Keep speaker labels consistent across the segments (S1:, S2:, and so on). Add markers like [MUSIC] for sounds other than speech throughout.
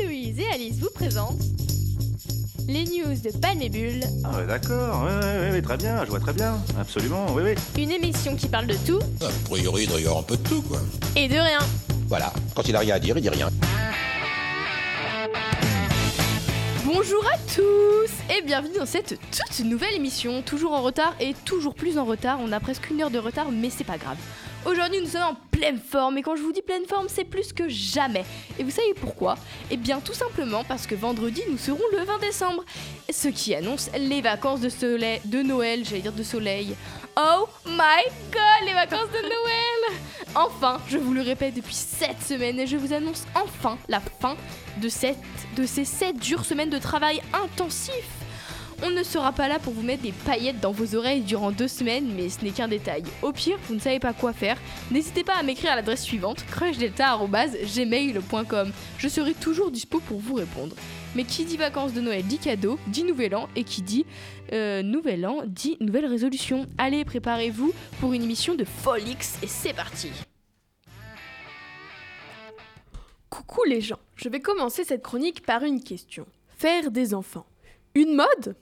S1: Héloïse et Alice vous présentent les news de Palmébule,
S2: Ah ouais, d'accord, ouais, ouais, ouais, ouais, très bien, je vois très bien, absolument, oui, oui.
S1: une émission qui parle de tout
S3: A priori, il doit y avoir un peu de tout, quoi.
S1: et de rien.
S3: Voilà, quand il a rien à dire, il dit rien.
S1: Bonjour à tous et bienvenue dans cette toute nouvelle émission, toujours en retard et toujours plus en retard. On a presque une heure de retard, mais c'est pas grave. Aujourd'hui, nous sommes en pleine forme et quand je vous dis pleine forme, c'est plus que jamais. Et vous savez pourquoi? Eh bien, tout simplement parce que vendredi, nous serons le 20 décembre, ce qui annonce les vacances de, soleil, de Noël, j'allais dire de soleil. Oh my god, les vacances de Noël Enfin, je vous le répète depuis 7 semaines et je vous annonce enfin la fin de, de ces 7 dures semaines de travail intensif. On ne sera pas là pour vous mettre des paillettes dans vos oreilles durant deux semaines, mais ce n'est qu'un détail. Au pire, vous ne savez pas quoi faire, n'hésitez pas à m'écrire à l'adresse suivante crushdelta.gmail.com. Je serai toujours dispo pour vous répondre. Mais qui dit vacances de Noël dit cadeau, dit nouvel an, et qui dit euh, nouvel an dit nouvelle résolution. Allez, préparez-vous pour une émission de Folix et c'est parti Coucou les gens, je vais commencer cette chronique par une question. Faire des enfants. Une mode?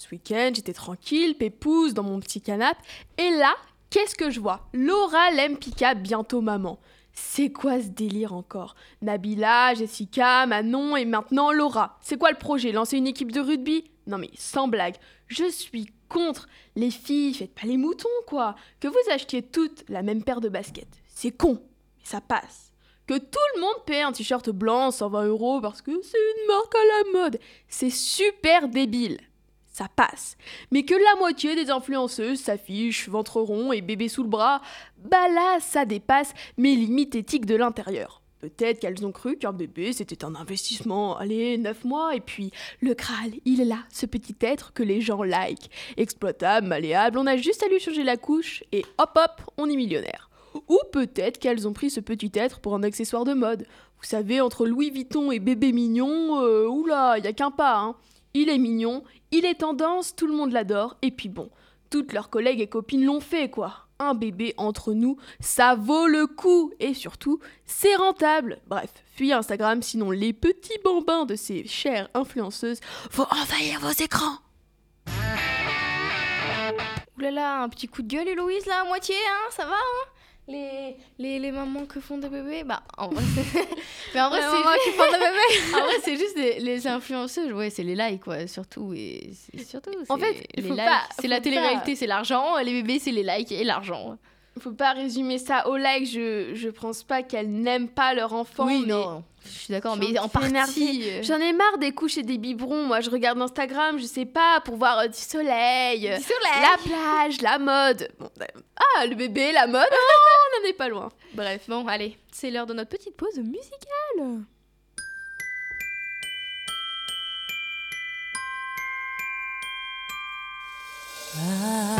S1: Ce week-end, j'étais tranquille, pépouze dans mon petit canapé, et là, qu'est-ce que je vois? Laura Lempika, bientôt maman. C'est quoi ce délire encore? Nabila, Jessica, Manon et maintenant Laura. C'est quoi le projet? Lancer une équipe de rugby? Non mais sans blague, je suis contre. Les filles, faites pas les moutons quoi. Que vous achetiez toutes la même paire de baskets. C'est con, mais ça passe que tout le monde paie un t-shirt blanc 120 euros parce que c'est une marque à la mode. C'est super débile. Ça passe. Mais que la moitié des influenceuses s'affichent ventre rond et bébé sous le bras, bah là, ça dépasse mes limites éthiques de l'intérieur. Peut-être qu'elles ont cru qu'un bébé c'était un investissement, allez, 9 mois, et puis le Graal, il est là, ce petit être que les gens like. Exploitable, malléable, on a juste à lui changer la couche, et hop hop, on est millionnaire. Ou peut-être qu'elles ont pris ce petit être pour un accessoire de mode. Vous savez, entre Louis Vuitton et bébé mignon, euh, oula, y a qu'un pas, hein. Il est mignon, il est tendance, tout le monde l'adore, et puis bon, toutes leurs collègues et copines l'ont fait, quoi. Un bébé entre nous, ça vaut le coup, et surtout, c'est rentable. Bref, fuyez Instagram, sinon les petits bambins de ces chères influenceuses vont envahir vos écrans. Oulala, un petit coup de gueule, Héloïse, là, à moitié, hein, ça va, hein? Les, les, les mamans que font des bébés, bah en vrai, c'est- mais en vrai, c'est juste... en vrai, c'est juste les, les influenceuses, ouais, c'est les likes, quoi, surtout. Et surtout
S4: En fait,
S1: les likes. c'est la
S4: pas-
S1: télé-réalité, c'est l'argent, les bébés, c'est les likes et l'argent.
S4: Faut pas résumer ça au like, je, je pense pas qu'elles n'aiment pas leur enfant.
S1: oui,
S4: mais
S1: non, je suis d'accord, mais en partie. euh,
S4: J'en ai marre des couches et des biberons. Moi, je regarde Instagram, je sais pas, pour voir euh, du soleil, euh,
S1: Du soleil.
S4: la plage, la mode. Bon, bah, ah, le bébé, la mode, [LAUGHS] oh, on n'en est pas loin.
S1: Bref, bon, allez, c'est l'heure de notre petite pause musicale.
S5: Don't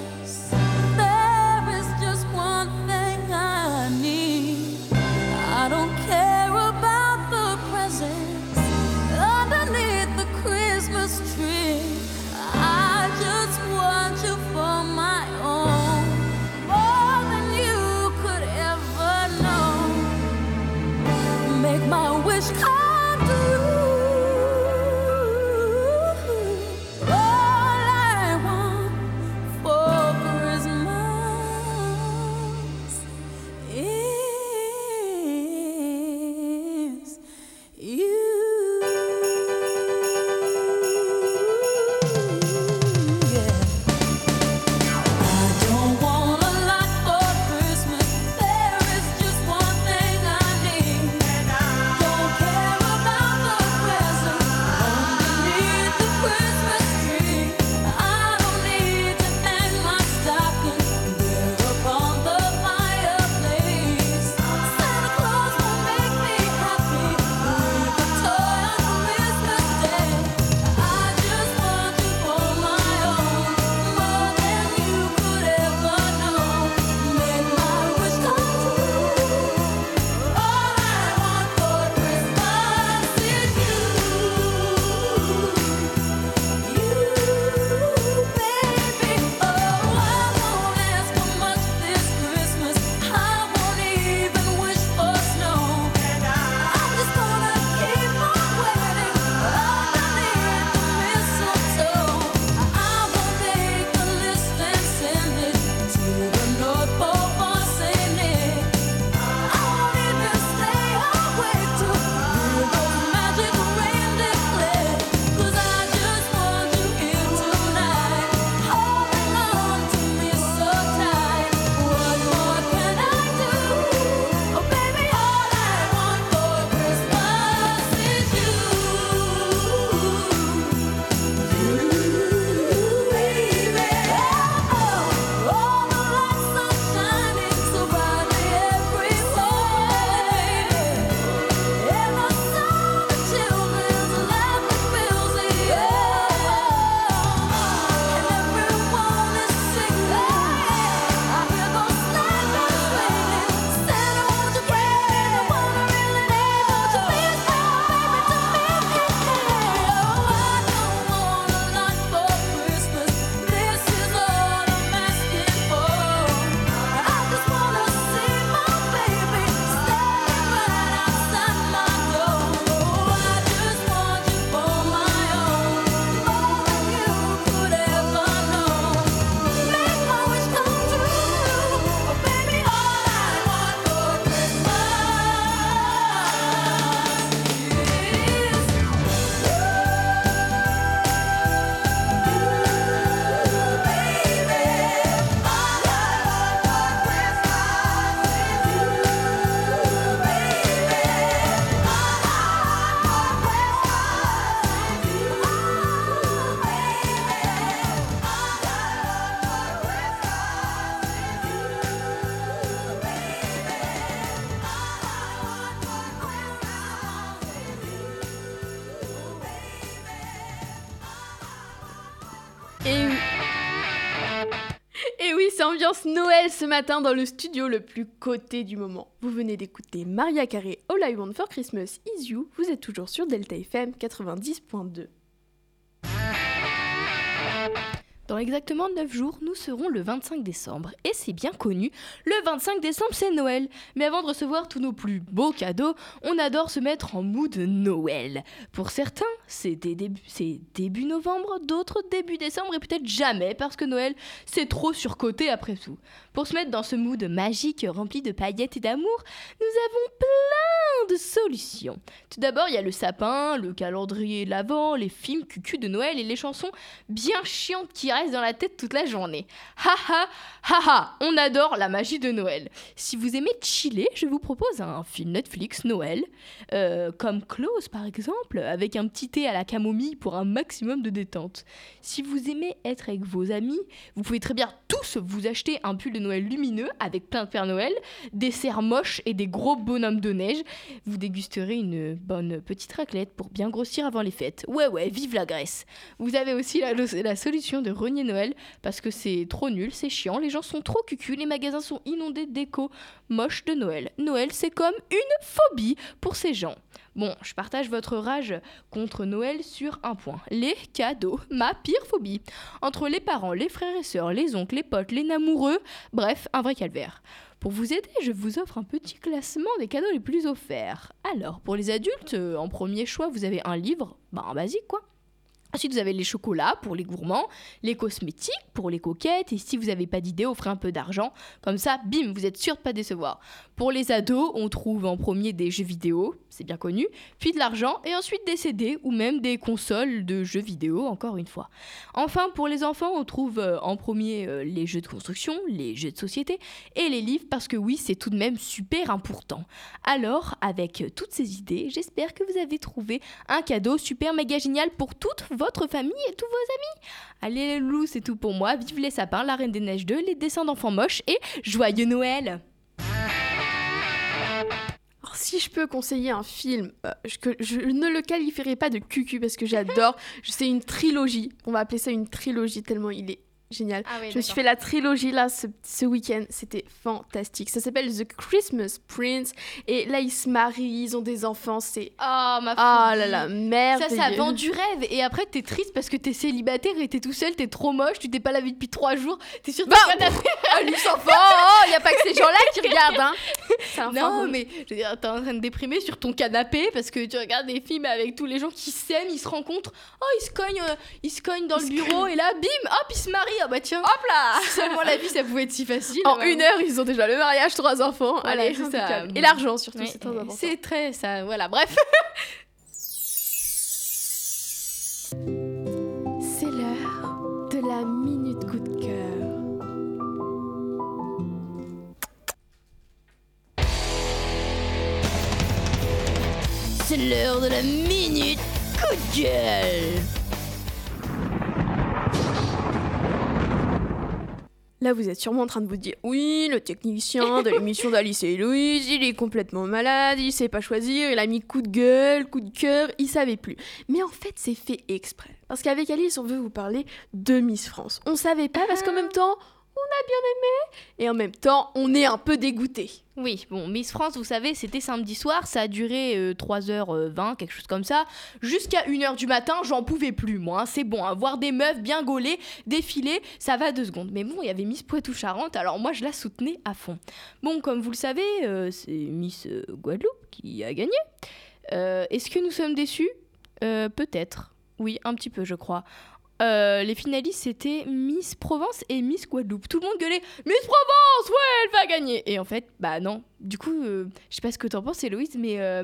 S1: C'est ambiance Noël ce matin dans le studio le plus coté du moment. Vous venez d'écouter Maria Carey All I Want for Christmas Is You. Vous êtes toujours sur Delta FM 90.2.
S6: Dans exactement 9 jours, nous serons le 25 décembre. Et c'est bien connu, le 25 décembre c'est Noël. Mais avant de recevoir tous nos plus beaux cadeaux, on adore se mettre en mood Noël. Pour certains, c'est début, novembre, d'autres début décembre et peut-être jamais parce que Noël c'est trop surcoté après tout. Pour se mettre dans ce mood magique rempli de paillettes et d'amour, nous avons plein de solutions. Tout d'abord, il y a le sapin, le calendrier l'avant, les films cucu de Noël et les chansons bien chiantes qui restent dans la tête toute la journée. Ha ha on adore la magie de Noël. Si vous aimez chiller, je vous propose un film Netflix Noël, euh, comme Close par exemple, avec un petit thé à la camomille pour un maximum de détente. Si vous aimez être avec vos amis, vous pouvez très bien tous vous acheter un pull de Noël lumineux avec plein de Père Noël, des serres moches et des gros bonhommes de neige. Vous dégusterez une bonne petite raclette pour bien grossir avant les fêtes. Ouais, ouais, vive la Grèce. Vous avez aussi la solution de renier Noël parce que c'est trop nul, c'est chiant, les gens sont trop cucus, les magasins sont inondés de déco moche de Noël. Noël, c'est comme une phobie pour ces gens. Bon, je partage votre rage contre Noël sur un point. Les cadeaux, ma pire phobie. Entre les parents, les frères et sœurs, les oncles, les potes, les namoureux, bref, un vrai calvaire. Pour vous aider, je vous offre un petit classement des cadeaux les plus offerts. Alors, pour les adultes, euh, en premier choix, vous avez un livre, bah un basique quoi. Ensuite, vous avez les chocolats pour les gourmands, les cosmétiques pour les coquettes, et si vous n'avez pas d'idée, offrez un peu d'argent. Comme ça, bim, vous êtes sûr de pas décevoir. Pour les ados, on trouve en premier des jeux vidéo, c'est bien connu, puis de l'argent, et ensuite des CD ou même des consoles de jeux vidéo, encore une fois. Enfin, pour les enfants, on trouve euh, en premier euh, les jeux de construction, les jeux de société et les livres, parce que oui, c'est tout de même super important. Alors, avec toutes ces idées, j'espère que vous avez trouvé un cadeau super méga génial pour toute votre famille et tous vos amis. Allez les loups, c'est tout pour moi. Vive les sapins, la Reine des Neiges 2, les dessins d'enfants moches et joyeux Noël
S1: si je peux conseiller un film, euh, je, ne le qualifierai pas de cucu parce que j'adore. [LAUGHS] C'est une trilogie. On va appeler ça une trilogie tellement il est génial.
S6: Ah oui,
S1: je me suis fait la trilogie là ce, ce week-end, c'était fantastique. Ça s'appelle The Christmas Prince et là ils se marient, ils ont des enfants, c'est
S6: Oh ma
S1: ah là là merde.
S6: Ça, ça vend du rêve et après t'es triste parce que t'es célibataire et t'es tout seul, t'es trop moche, tu t'es pas lavé depuis trois jours, t'es sur ton
S1: Bah,
S6: canapé.
S1: Ah, enfants, oh, y a pas que ces gens-là qui regardent hein. Un
S6: Non mais je veux dire, t'es en train de déprimer sur ton canapé parce que tu regardes des films avec tous les gens qui s'aiment, ils se rencontrent, oh ils se cognent, euh, ils se cognent dans le bureau et là bim, hop ils se marient, ah bah tiens.
S1: Hop là
S6: seulement la vie ça pouvait être si facile.
S1: En
S6: vraiment.
S1: une heure, ils ont déjà le mariage, trois enfants.
S6: Voilà,
S1: Allez,
S6: c'est ça.
S1: impeccable. Et l'argent surtout,
S6: Ouais,
S1: c'est très important.
S6: C'est très ça, voilà, bref. [LAUGHS]
S1: C'est l'heure de la minute coup de cœur.
S6: C'est l'heure de la minute coup de gueule.
S1: Là, vous êtes sûrement en train de vous dire Oui, le technicien de l'émission d'Alice et Louise, il est complètement malade, il sait pas choisir, il a mis coup de gueule, coup de cœur, il savait plus. Mais en fait, c'est fait exprès. Parce qu'avec Alice, on veut vous parler de Miss France. On savait pas parce qu'en même temps, on a bien aimé et en même temps, on est un peu dégoûté.
S6: Oui, bon, Miss France, vous savez, c'était samedi soir, ça a duré euh, 3h20, quelque chose comme ça. Jusqu'à 1h du matin, j'en pouvais plus, moi. hein, c'est bon, hein, voir des meufs bien gaulées, défiler, ça va deux secondes. Mais bon, il y avait Miss Poitou-Charentes, alors moi, je la soutenais à fond. Bon, comme vous le savez, euh, c'est Miss euh, Guadeloupe qui a gagné. Euh, Est-ce que nous sommes déçus? Euh, Peut-être. Oui, un petit peu, je crois. Euh, les finalistes, c'était Miss Provence et Miss Guadeloupe. Tout le monde gueulait Miss Provence, ouais, elle va gagner. Et en fait, bah non. Du coup, euh, je sais pas ce que t'en penses, Héloïse, mais euh,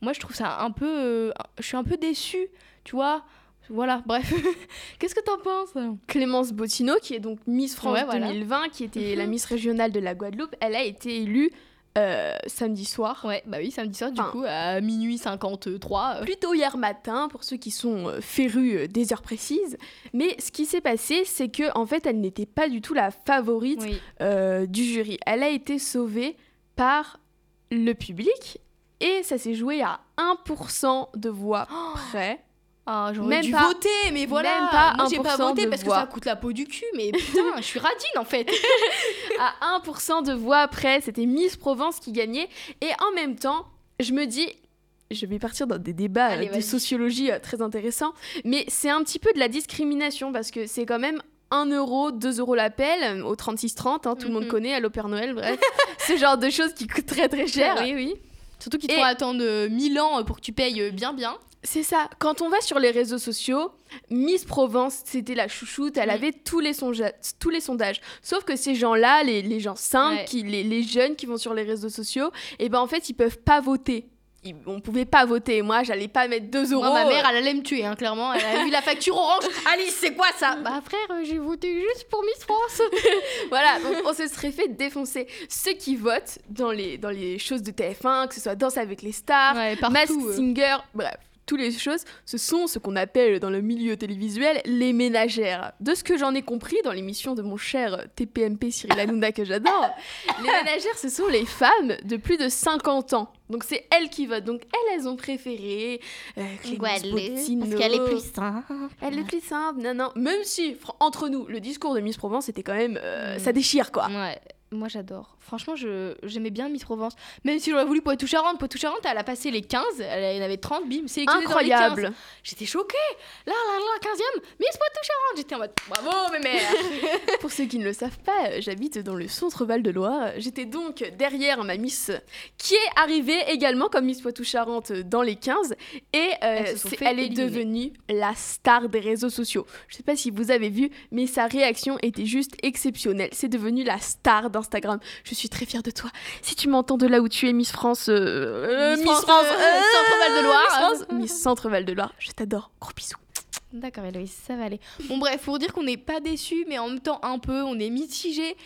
S6: moi, je trouve ça un peu. je suis un peu déçue, tu vois. Voilà, bref. [LAUGHS] Qu'est-ce que t'en penses?
S1: Clémence Bottineau, qui est donc Miss France
S6: Ouais, voilà.
S1: 2020, qui était la. [LAUGHS] Miss régionale de la Guadeloupe, elle a été élue euh, samedi soir.
S6: Ouais, bah oui, samedi soir, du coup, à minuit 53. euh,
S1: Plutôt hier matin, pour ceux qui sont euh, férus euh, des heures précises. Mais ce qui s'est passé, c'est que en fait, elle n'était pas du tout la favorite
S6: Oui.
S1: euh, du jury. Elle a été sauvée par le public et ça s'est joué à 1% de voix près.
S6: Ah, j'aurais dû
S1: pas-
S6: voter, mais voilà.
S1: même pas
S6: Moi, j'ai pas
S1: 1%
S6: voté parce
S1: voix.
S6: que ça coûte la peau du cul, mais putain, je suis radine en fait. [LAUGHS]
S1: à 1% de voix après, c'était Miss Provence qui gagnait. Et en même temps, je me dis, je vais partir dans des débats
S6: Allez,
S1: euh, de sociologie euh, très intéressants, mais c'est un petit peu de la discrimination parce que c'est quand même 1 euro, 2 euros l'appel euh, au 36-30, hein, tout le monde connaît à l'Opère Noël, bref. [LAUGHS] ce genre de choses qui coûtent très très cher.
S6: oui, oui. Surtout
S1: Et-
S6: font attendre euh, 1000 ans pour que tu payes bien, bien.
S1: C'est ça. Quand on va sur les réseaux sociaux, Miss Provence, c'était la chouchoute, elle avait tous les, sonja- tous les sondages. Sauf que ces gens-là, les, les gens simples,
S6: Ouais.
S1: qui, les, les jeunes qui vont sur les réseaux sociaux, et ben en fait, ils peuvent pas voter. Ils- on pouvait pas voter. Moi, j'allais pas mettre 2 euros.
S6: Moi, ma mère, elle allait me tuer, hein, clairement. Elle a vu la facture orange. [LAUGHS] Alice, c'est quoi ça? Bah, frère, euh, j'ai voté juste pour Miss France. [LAUGHS]
S1: Voilà, donc on se serait fait défoncer. Ceux qui votent dans les, dans les choses de TF1, que ce soit Danse avec les stars,
S6: Ouais,
S1: Mask
S6: euh.
S1: Singer, bref, toutes les choses, ce sont ce qu'on appelle dans le milieu télévisuel les ménagères. De ce que j'en ai compris dans l'émission de mon cher TPMP Cyril Hanouna que j'adore, [LAUGHS] les ménagères, ce sont les femmes de plus de 50 ans. Donc c'est elles qui votent. Donc elles, elles ont préféré euh, Clémence Pontino.
S6: simple.
S1: Elle est plus simple, non, non. Même si, entre nous, le discours de Miss Provence était quand même... euh,
S6: Mm.
S1: Ça déchire, quoi.
S6: Ouais, moi j'adore. Franchement, je j'aimais bien Miss Provence. Même si j'aurais voulu Poitou-Charentes. Poitou-Charentes, elle a passé les 15, elle en avait 30, bim, dans les 15.
S1: Incroyable.
S6: J'étais choquée. Là, là, là, 15e, Miss Poitou-Charentes. J'étais en mode, bravo, mes mères. [LAUGHS]
S1: Pour ceux qui ne le savent pas, j'habite dans le centre Val-de-Loire. J'étais donc derrière ma Miss qui est arrivée également comme Miss Poitou-Charentes dans les 15 et euh, c'est- elle est devenue la star des réseaux sociaux. Je sais pas si vous avez vu, mais sa réaction était juste exceptionnelle. C'est devenu la star d'Instagram. Je suis très fière de toi. Si tu m'entends de là où tu es Miss France, euh, euh,
S6: Miss France, euh, Centre Val-de-Loire.
S1: Miss France, [LAUGHS] Miss Centre Val-de-Loire, je t'adore. Gros bisous.
S6: D'accord, Héloïse, ça va aller. Bon, bref, pour dire qu'on n'est pas déçus, mais en même temps un peu, on est mitigé.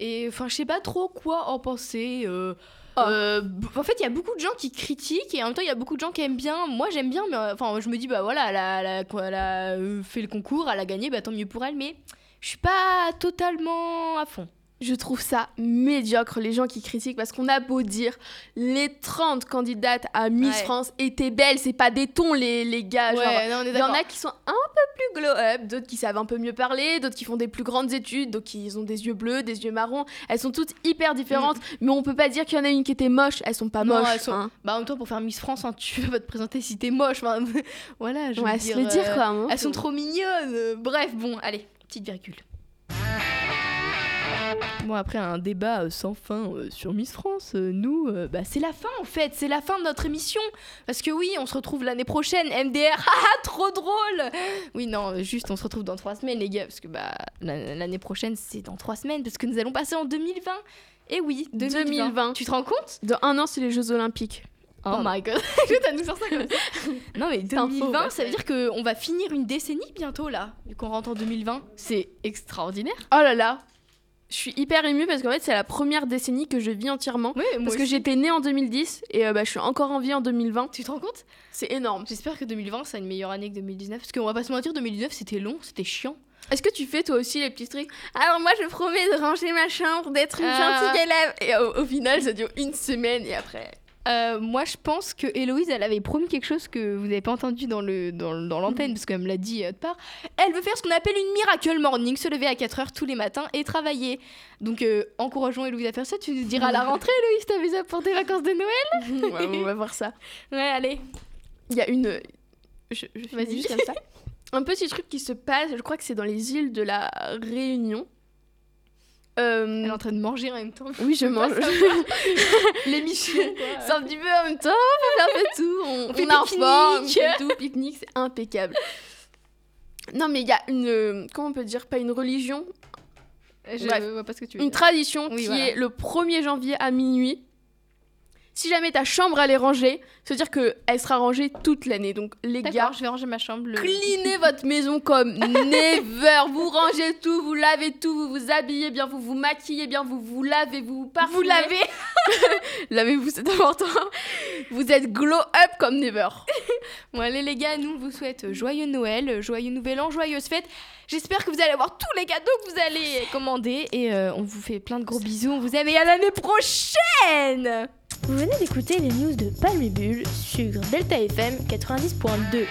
S6: Et enfin, je sais pas trop quoi en penser. euh, euh, b- en fait, il y a beaucoup de gens qui critiquent et en même temps, il y a beaucoup de gens qui aiment bien. Moi, j'aime bien, mais enfin, je me dis, bah voilà, elle a, elle a- quoi, elle a, fait le concours, elle a gagné, bah tant mieux pour elle, mais je suis pas totalement à fond.
S1: Je trouve ça médiocre, les gens qui critiquent, parce qu'on a beau dire, les 30 candidates à Miss
S6: Ouais.
S1: France étaient belles, c'est pas des tons, les, les gars. il y en a qui sont un peu plus glow-up, d'autres qui savent un peu mieux parler, d'autres qui font des plus grandes études, d'autres qui ont des yeux bleus, des yeux marrons. Elles sont toutes hyper différentes, mais on peut pas dire qu'il y en a une qui était moche. Elles sont pas
S6: Mm. Non,
S1: moches.
S6: sont-
S1: hein.
S6: Bah en même temps, pour faire Miss France, hein, tu vas te présenter si t'es moche. Enfin, [LAUGHS] voilà, je
S1: Ouais,
S6: veux
S1: se
S6: dire.
S1: le dire
S6: euh,
S1: quoi. hein.
S6: Elles sont trop mignonnes. Bref, bon, allez, petite virgule. Bon, après un débat euh, sans fin euh, sur Miss France, euh, nous, bah, c'est la fin en fait, c'est la fin de notre émission. Parce que oui, on se retrouve l'année prochaine, MDR, haha, [LAUGHS] trop drôle Oui, non, juste on se retrouve dans trois semaines, les gars, parce que bah, la- l'année prochaine, c'est dans trois semaines, parce que nous allons passer en 2020. Et oui, 2020.
S1: 2020.
S6: Tu te rends compte?
S1: Dans un an, c'est les Jeux Olympiques.
S6: Oh
S1: Pardon.
S6: my god, [LAUGHS] je nous ça comme ça. [LAUGHS] Non mais
S1: info,
S6: 2020,
S1: ouais.
S6: ça veut dire qu'on va finir une décennie bientôt là, qu'on rentre en 2020. C'est extraordinaire.
S1: Oh là là, je suis hyper émue parce qu'en fait, c'est la première décennie que je vis entièrement.
S6: Oui,
S1: Parce que j'étais née en 2010 et euh, bah, je suis encore en vie en 2020.
S6: Tu te rends compte?
S1: C'est énorme.
S6: J'espère que 2020 sera une meilleure année que 2019. Parce qu'on va pas se mentir, 2019 c'était long, c'était chiant.
S1: Est-ce que tu fais toi aussi les petits trucs? Alors moi je promets de ranger ma chambre, d'être une
S6: Ah.
S1: gentille élève. Et au, au final ça dure une semaine et après.
S6: Euh, moi je pense que Héloïse elle avait promis quelque chose que vous n'avez pas entendu dans le dans, dans l'antenne parce qu'elle me l'a dit euh, de part. Elle veut faire ce qu'on appelle une miracle morning, se lever à 4h tous les matins et travailler. Donc euh, encourageons Héloïse à faire ça. Tu nous diras à la rentrée [LAUGHS] Héloïse, t'as vu ça pour tes vacances de Noël? [LAUGHS]
S1: Ouais, on va voir ça.
S6: Ouais, allez.
S1: Il y a une... Je, je
S6: Vas-y.
S1: juste comme ça. Un petit truc qui se passe, je crois que c'est dans les îles de la Réunion. Euh,
S6: Elle est en train de manger en même temps.
S1: Oui, je [LAUGHS] mange. [LAUGHS]
S6: L'émission.
S1: C'est un petit peu en même temps, on fait un peu tout. On,
S6: On fait
S1: on fait tout, pique-nique, c'est impeccable. Non, mais il y a une. euh, Comment on peut dire Pas une religion,
S6: Je
S1: Bref.
S6: vois pas ce que tu veux
S1: une
S6: dire.
S1: tradition
S6: Oui,
S1: qui
S6: voilà.
S1: est le 1er janvier à minuit. Si jamais ta chambre elle est rangée, ça veut dire qu'elle sera rangée toute l'année. Donc les gars,
S6: je vais ranger ma chambre. Le...
S1: cleanez [LAUGHS] votre maison comme never. Vous rangez tout, vous lavez tout, vous vous habillez bien, vous vous maquillez bien, vous vous lavez, vous vous parfumez.
S6: Vous lavez [LAUGHS]
S1: Lavez-vous, c'est important. Vous êtes glow up comme never. [LAUGHS]
S6: Bon, allez les gars, nous on vous souhaite joyeux Noël, joyeux Nouvel An, joyeuses fêtes. J'espère que vous allez avoir tous les cadeaux que vous allez commander et euh, on vous fait plein de gros bisous. On vous aime et à l'année prochaine
S7: Vous venez d'écouter les news de Palme et Bulle sur Delta FM 90.2.